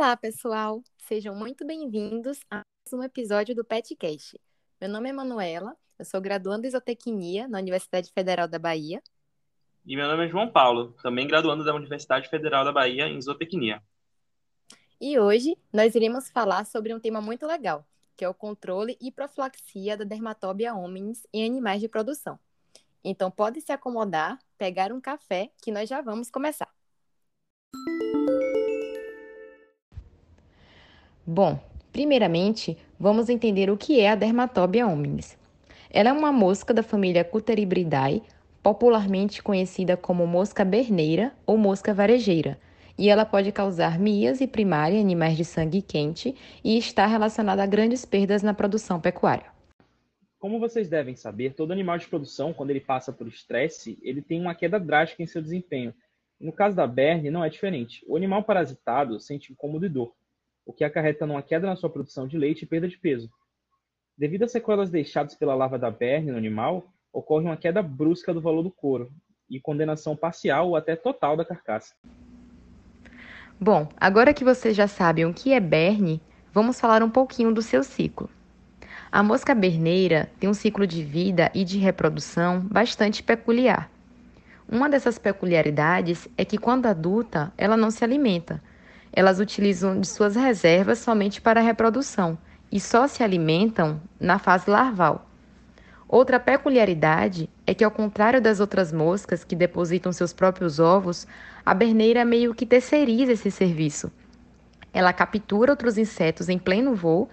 Olá, pessoal! Sejam muito bem-vindos a mais um episódio do PetCast. Meu nome é Manuela, eu sou graduanda em zootecnia na Universidade Federal da Bahia. E meu nome é João Paulo, também graduando da Universidade Federal da Bahia em zootecnia. E hoje nós iremos falar sobre um tema muito legal, que é o controle e profilaxia da dermatobia hominis em animais de produção. Então pode se acomodar, pegar um café, que nós já vamos começar. Bom, primeiramente, vamos entender o que é a Dermatobia hominis. Ela é uma mosca da família Cuteribridae, popularmente conhecida como mosca berneira ou mosca varejeira, e ela pode causar mias e primária em animais de sangue quente e está relacionada a grandes perdas na produção pecuária. Como vocês devem saber, todo animal de produção, quando ele passa por estresse, ele tem uma queda drástica em seu desempenho. No caso da berne, não é diferente. O animal parasitado sente incômodo e dor, o que acarreta numa queda na sua produção de leite e perda de peso. Devido às sequelas deixadas pela larva da berne no animal, ocorre uma queda brusca do valor do couro e condenação parcial ou até total da carcaça. Bom, agora que vocês já sabem o que é berne, vamos falar um pouquinho do seu ciclo. A mosca berneira tem um ciclo de vida e de reprodução bastante peculiar. Uma dessas peculiaridades é que, quando adulta, ela não se alimenta. Elas utilizam de suas reservas somente para a reprodução e só se alimentam na fase larval. Outra peculiaridade é que, ao contrário das outras moscas que depositam seus próprios ovos, a berneira meio que terceiriza esse serviço. Ela captura outros insetos em pleno voo,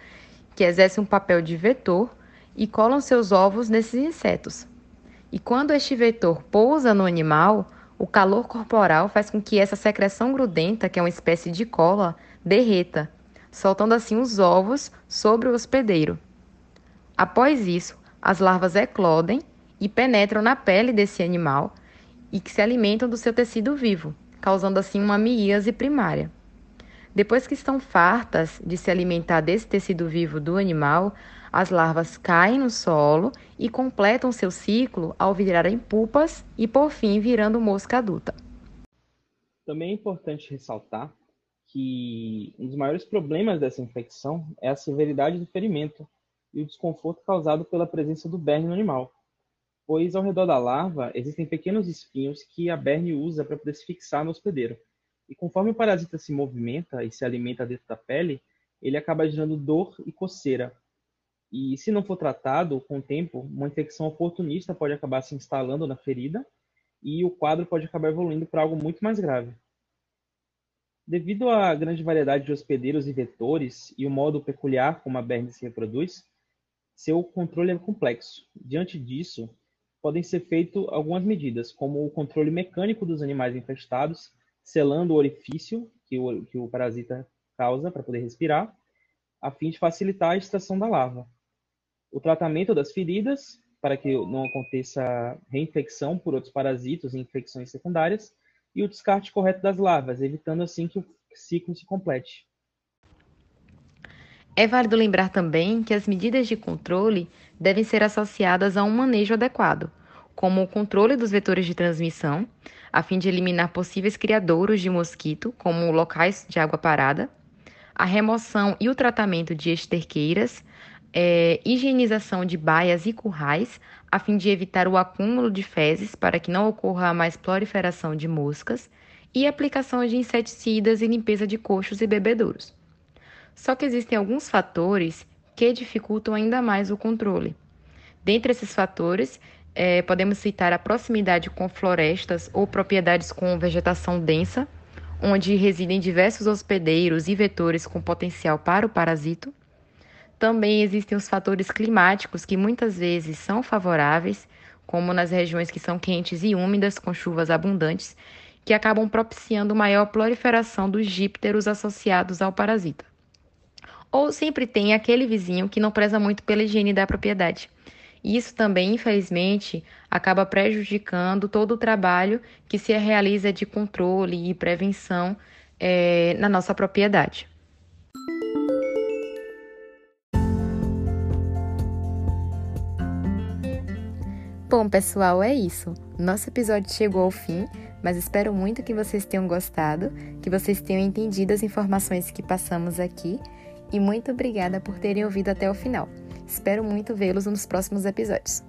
que exercem um papel de vetor, e colam seus ovos nesses insetos. E quando este vetor pousa no animal, o calor corporal faz com que essa secreção grudenta, que é uma espécie de cola, derreta, soltando assim os ovos sobre o hospedeiro. Após isso, as larvas eclodem e penetram na pele desse animal e que se alimentam do seu tecido vivo, causando assim uma miíase primária. Depois que estão fartas de se alimentar desse tecido vivo do animal, as larvas caem no solo e completam seu ciclo ao virarem pupas e, por fim, virando mosca adulta. Também é importante ressaltar que um dos maiores problemas dessa infecção é a severidade do ferimento, e o desconforto causado pela presença do berne no animal, pois ao redor da larva existem pequenos espinhos que a berne usa para poder se fixar no hospedeiro. E conforme o parasita se movimenta e se alimenta dentro da pele, ele acaba gerando dor e coceira. E se não for tratado com o tempo, uma infecção oportunista pode acabar se instalando na ferida e o quadro pode acabar evoluindo para algo muito mais grave. Devido à grande variedade de hospedeiros e vetores e o modo peculiar como a berne se reproduz, seu controle é complexo. Diante disso, podem ser feitas algumas medidas, como o controle mecânico dos animais infestados, selando o orifício que o, que o parasita causa para poder respirar, a fim de facilitar a extração da larva. O tratamento das feridas, para que não aconteça reinfecção por outros parasitos e infecções secundárias, e o descarte correto das larvas, evitando assim que o ciclo se complete. É válido lembrar também que as medidas de controle devem ser associadas a um manejo adequado, como o controle dos vetores de transmissão, a fim de eliminar possíveis criadouros de mosquito, como locais de água parada, a remoção e o tratamento de esterqueiras, é, higienização de baias e currais, a fim de evitar o acúmulo de fezes para que não ocorra mais proliferação de moscas, e aplicação de inseticidas e limpeza de coxos e bebedouros. Só que existem alguns fatores que dificultam ainda mais o controle. Dentre esses fatores, é, podemos citar a proximidade com florestas ou propriedades com vegetação densa, onde residem diversos hospedeiros e vetores com potencial para o parasito. Também existem os fatores climáticos que muitas vezes são favoráveis, como nas regiões que são quentes e úmidas, com chuvas abundantes, que acabam propiciando maior proliferação dos dípteros associados ao parasita. Ou sempre tem aquele vizinho que não preza muito pela higiene da propriedade. Isso também, infelizmente, acaba prejudicando todo o trabalho que se realiza de controle e prevenção é, na nossa propriedade. Bom, pessoal, é isso. Nosso episódio chegou ao fim, mas espero muito que vocês tenham gostado, que vocês tenham entendido as informações que passamos aqui e muito obrigada por terem ouvido até o final. Espero muito vê-los nos próximos episódios.